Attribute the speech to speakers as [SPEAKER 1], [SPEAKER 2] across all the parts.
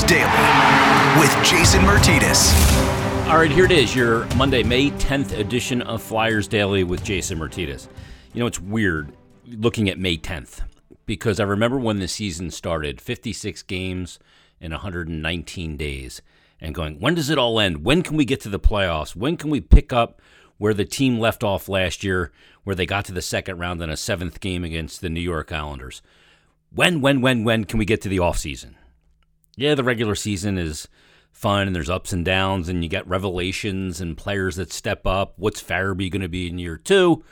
[SPEAKER 1] Daily with Jason Myrtetus.
[SPEAKER 2] All right, here it is, your Monday, May 10th edition of Flyers Daily with Jason Myrtetus. You know, it's weird looking at May 10th because I remember when the season started 56 games in 119 days and going, when does it all end? When can we get to the playoffs? When can we pick up where the team left off last year, where they got to the second round in a seventh game against the New York Islanders? When, when, when, when can we get to the offseason? Yeah, the regular season is fun and there's ups and downs and you get revelations and players that step up. What's Farabee going to be in year two?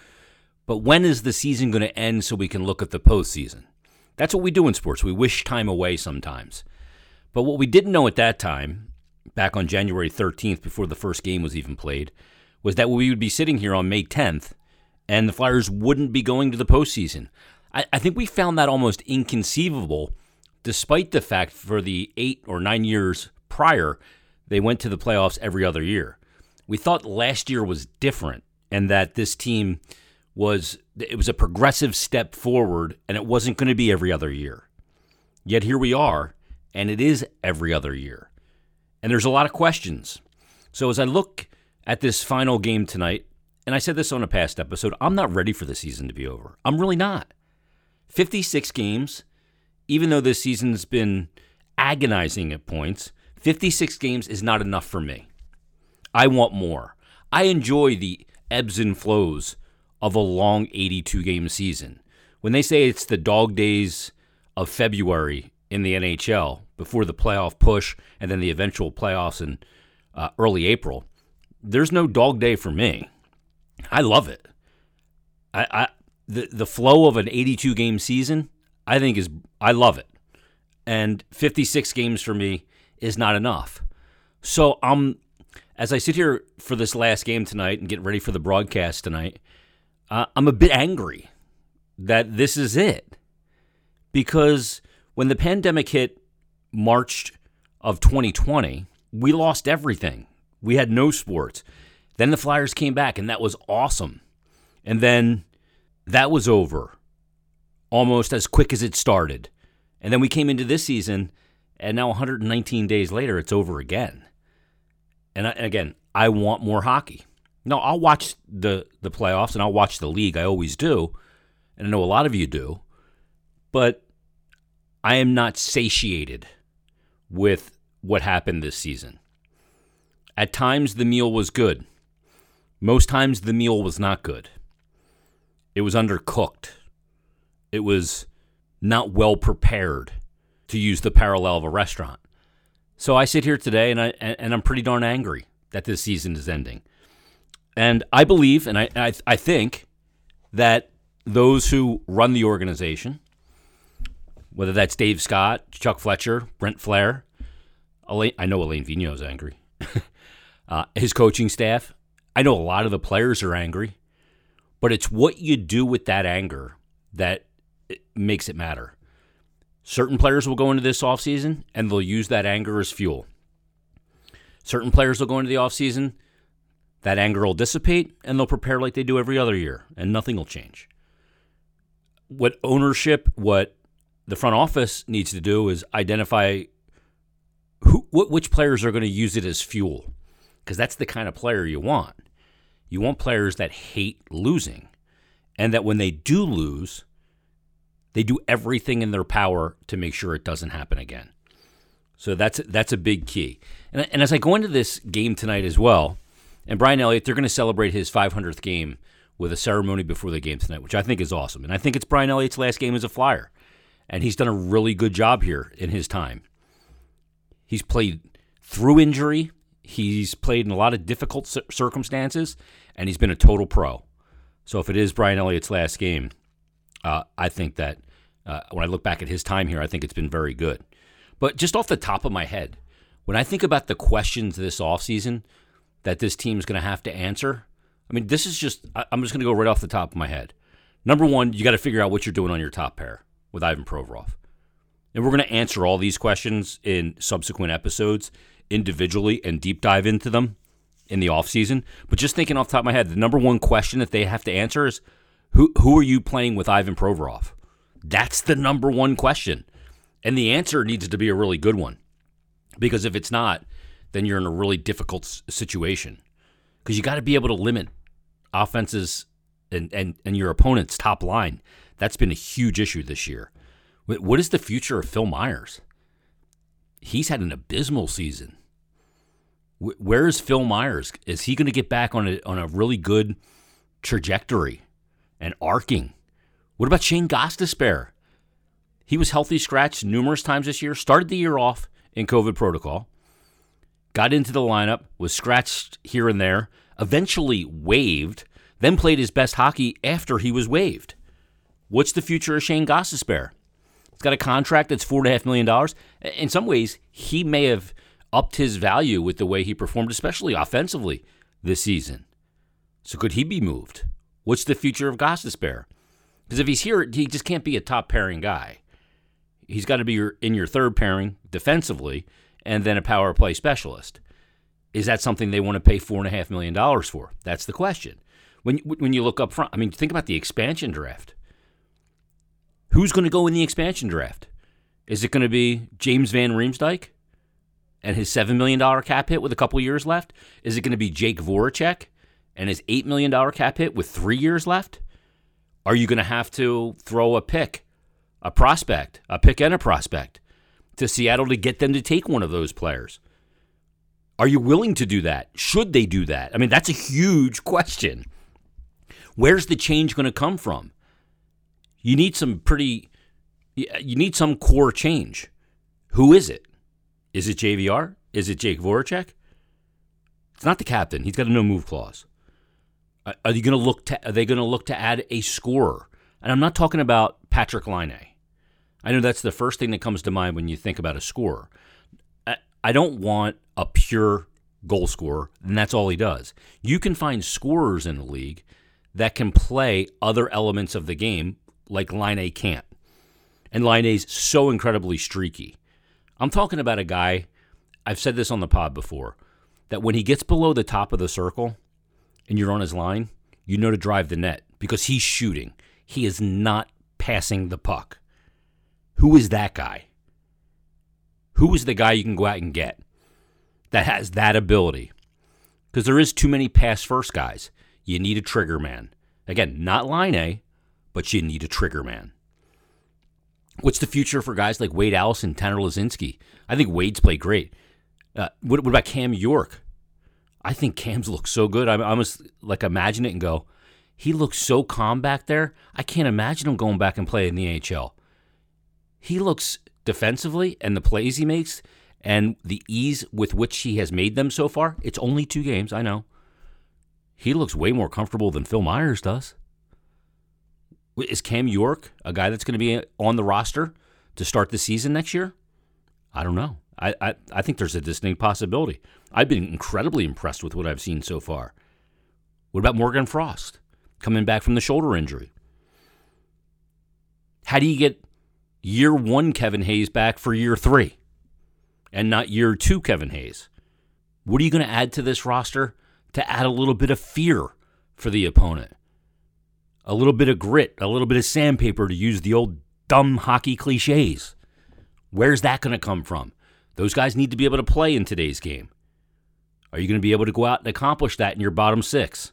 [SPEAKER 2] But when is the season going to end so we can look at the postseason? That's what we do in sports. We wish time away sometimes. But what we didn't know at that time, back on January 13th, before the first game was even played, was that we would be sitting here on May 10th and the Flyers wouldn't be going to the postseason. I, I think we found that almost inconceivable, despite the fact for the eight or nine years prior, they went to the playoffs every other year. We thought last year was different and that this team was it was a progressive step forward and it wasn't going to be every other year. Yet here we are and it is every other year. And there's a lot of questions. So as I look at this final game tonight, and I said this on a past episode, I'm not ready for the season to be over. I'm really not. 56 games, even though this season's been agonizing at points, 56 games is not enough for me. I want more. I enjoy the ebbs and flows of a long 82 game season. When they say it's the dog days of February in the NHL before the playoff push and then the eventual playoffs in uh, early April, there's no dog day for me. I love it. I, I the the flow of an 82 game season, I think is I love it. And 56 games for me is not enough. So I'm as I sit here for this last game tonight and get ready for the broadcast tonight, uh, I'm a bit angry that this is it. Because when the pandemic hit March of 2020, we lost everything. We had no sports. Then the Flyers came back, and that was awesome. And then that was over almost as quick as it started. And then we came into this season, and now 119 days later, it's over again. And, I, and again, I want more hockey. No, I'll watch the the playoffs and I'll watch the league. I always do, and I know a lot of you do. But I am not satiated with what happened this season. At times, the meal was good. Most times, the meal was not good. It was undercooked. It was not well prepared, to use the parallel of a restaurant. So I sit here today and I and I'm pretty darn angry that this season is ending. And I believe and I I, I think that those who run the organization, whether that's Dave Scott, Chuck Fletcher, Brent Flahr, Alain, I know Alain Vigneault is angry. uh, his coaching staff. I know a lot of the players are angry, but it's what you do with that anger that makes it matter. Certain players will go into this offseason and they'll use that anger as fuel. Certain players will go into the offseason, that anger will dissipate, and they'll prepare like they do every other year, and nothing will change. What ownership, what the front office needs to do is identify who, which players are going to use it as fuel because that's the kind of player you want. You want players that hate losing and that when they do lose, they do everything in their power to make sure it doesn't happen again. So that's that's a big key. And, and as I go into this game tonight as well, and Brian Elliott, they're going to celebrate his 500th game with a ceremony before the game tonight, which I think is awesome. And I think it's Brian Elliott's last game as a Flyer, and he's done a really good job here in his time. He's played through injury. He's played in a lot of difficult circumstances, and he's been a total pro. So if it is Brian Elliott's last game, uh, I think that uh, when I look back at his time here, I think it's been very good. But just off the top of my head, when I think about the questions this offseason that this team is going to have to answer, I mean, this is just, I'm just going to go right off the top of my head. Number one, you got to figure out what you're doing on your top pair with Ivan Provorov. And we're going to answer all these questions in subsequent episodes individually and deep dive into them in the offseason. But just thinking off the top of my head, the number one question that they have to answer is who who are you playing with Ivan Provorov? That's the number one question. And the answer needs to be a really good one. Because if it's not, then you're in a really difficult situation. Because you got to be able to limit offenses and, and, and your opponent's top line. That's been a huge issue this year. What is the future of Phil Myers? He's had an abysmal season. Where is Phil Myers? Is he going to get back on a on a really good trajectory and arcing? What about Shayne Gostisbehere? He was healthy scratched numerous times this year. Started the year off in COVID protocol. Got into the lineup, was scratched here and there, eventually waived, then played his best hockey after he was waived. What's the future of Shayne Gostisbehere? He's got a contract that's four and a half million dollars. In some ways, he may have upped his value with the way he performed, especially offensively this season. So could he be moved? What's the future of Gostisbehere? Because if he's here, he just can't be a top pairing guy. He's got to be in your third pairing defensively, and then a power play specialist. Is that something they want to pay four and a half million dollars for? That's the question. When when you look up front, I mean, think about the expansion draft. Who's going to go in the expansion draft? Is it going to be James Van Riemsdyk? and his $7 million cap hit with a couple years left? Is it going to be Jake Voracek and his $8 million cap hit with three years left? Are you going to have to throw a pick, a prospect, a pick and a prospect to Seattle to get them to take one of those players? Are you willing to do that? Should they do that? I mean, that's a huge question. Where's the change going to come from? You need some pretty, you need some core change. Who is it? Is it JVR? Is it Jake Voracek? It's not the captain. He's got a no move clause. Are they going to look to? Are they going to look to add a scorer? And I'm not talking about Patrik Laine. I know that's the first thing that comes to mind when you think about a scorer. I don't want a pure goal scorer, and that's all he does. You can find scorers in the league that can play other elements of the game like Laine can't. And Laine's so incredibly streaky. I'm talking about a guy, I've said this on the pod before, that when he gets below the top of the circle and you're on his line, you know to drive the net because he's shooting. He is not passing the puck. Who is that guy? Who is the guy you can go out and get that has that ability? Because there is too many pass first guys. You need a trigger man. Again, not Laine, but you need a trigger man. What's the future for guys like Wade Allison, Tanner Laczynski? I think Wade's played great. Uh, what, what, about Cam York? I think Cam's looks so good. I, almost like imagine it and go, he looks so calm back there. I can't imagine him going back and playing in the AHL. He looks defensively and the plays he makes and the ease with which he has made them so far. It's only two games, I know. He looks way more comfortable than Phil Myers does. Is Cam York a guy that's going to be on the roster to start the season next year? I don't know. I, I, I think there's a distinct possibility. I've been incredibly impressed with what I've seen so far. What about Morgan Frost coming back from the shoulder injury? How do you get year one Kevin Hayes back for year three and not year two Kevin Hayes? What are you going to add to this roster to add a little bit of fear for the opponent? a little bit of grit, a little bit of sandpaper to use the old dumb hockey cliches. Where's that going to come from? Those guys need to be able to play in today's game. Are you going to be able to go out and accomplish that in your bottom six?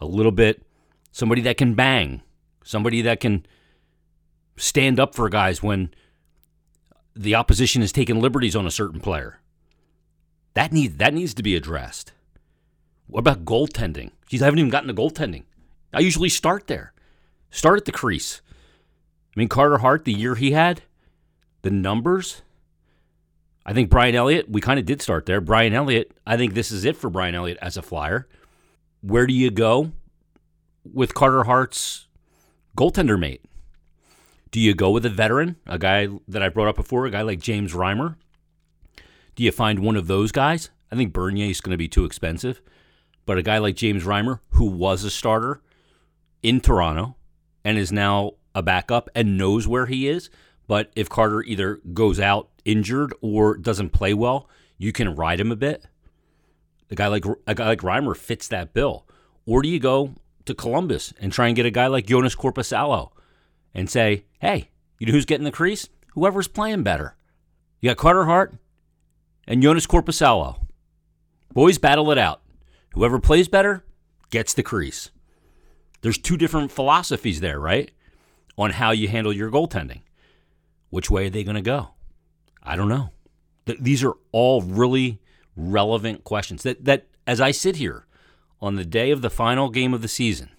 [SPEAKER 2] A little bit, somebody that can bang, somebody that can stand up for guys when the opposition has taken liberties on a certain player. That needs that needs to be addressed. What about goaltending? Geez, I haven't even gotten to goaltending. I usually start there. Start at the crease. I mean, Carter Hart, the year he had, the numbers. I think Brian Elliott, we kind of did start there. Brian Elliott, I think this is it for Brian Elliott as a flyer. Where do you go with Carter Hart's goaltender mate? Do you go with a veteran, a guy that I brought up before, a guy like James Reimer? Do you find one of those guys? I think Bernier is going to be too expensive. But a guy like James Reimer, who was a starter, in Toronto and is now a backup and knows where he is. But if Carter either goes out injured or doesn't play well, you can ride him a bit. A guy like a guy like Reimer fits that bill. Or do you go to Columbus and try and get a guy like Joonas Korpisalo and say, hey, you know who's getting the crease? Whoever's playing better. You got Carter Hart and Joonas Korpisalo. Boys battle it out. Whoever plays better gets the crease. There's two different philosophies there, right? On how you handle your goaltending. Which way are they going to go? I don't know. Th- these are all really relevant questions that, that, as I sit here on the day of the final game of the season,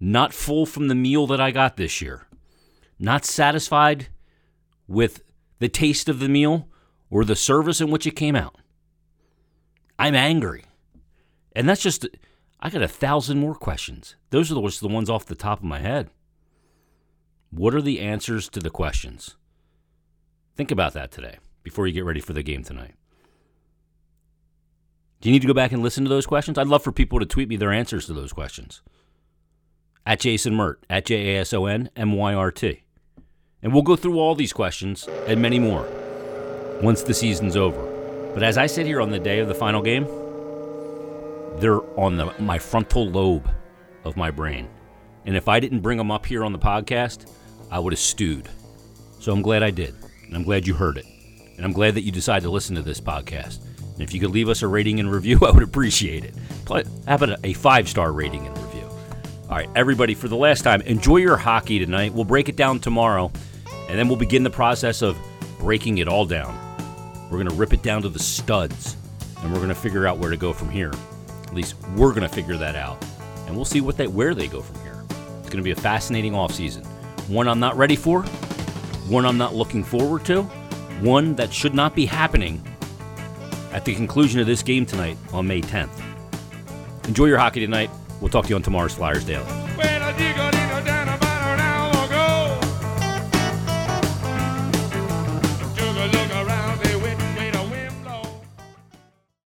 [SPEAKER 2] not full from the meal that I got this year, not satisfied with the taste of the meal or the service in which it came out. I'm angry. And that's just, I got a thousand more questions. Those are the, the ones off the top of my head. What are the answers to the questions? Think about that today before you get ready for the game tonight. Do you need to go back and listen to those questions? I'd love for people to tweet me their answers to those questions. At Jason Myrt, at J A S O N M Y R T. And we'll go through all these questions and many more once the season's over. But as I sit here on the day of the final game, they're on the, my frontal lobe of my brain. And if I didn't bring them up here on the podcast, I would have stewed. So I'm glad I did. And I'm glad you heard it. And I'm glad that you decided to listen to this podcast. And if you could leave us a rating and review, I would appreciate it. How about a five star rating and review? All right, everybody, for the last time, enjoy your hockey tonight. We'll break it down tomorrow, and then we'll begin the process of breaking it all down. We're going to rip it down to the studs, and we're going to figure out where to go from here. At least we're going to figure that out, and we'll see what they where they go from here. It's going to be a fascinating offseason. One I'm not ready for, one I'm not looking forward to, one that should not be happening at the conclusion of this game tonight on May 10th. Enjoy your hockey tonight. We'll talk to you on tomorrow's Flyers Daily.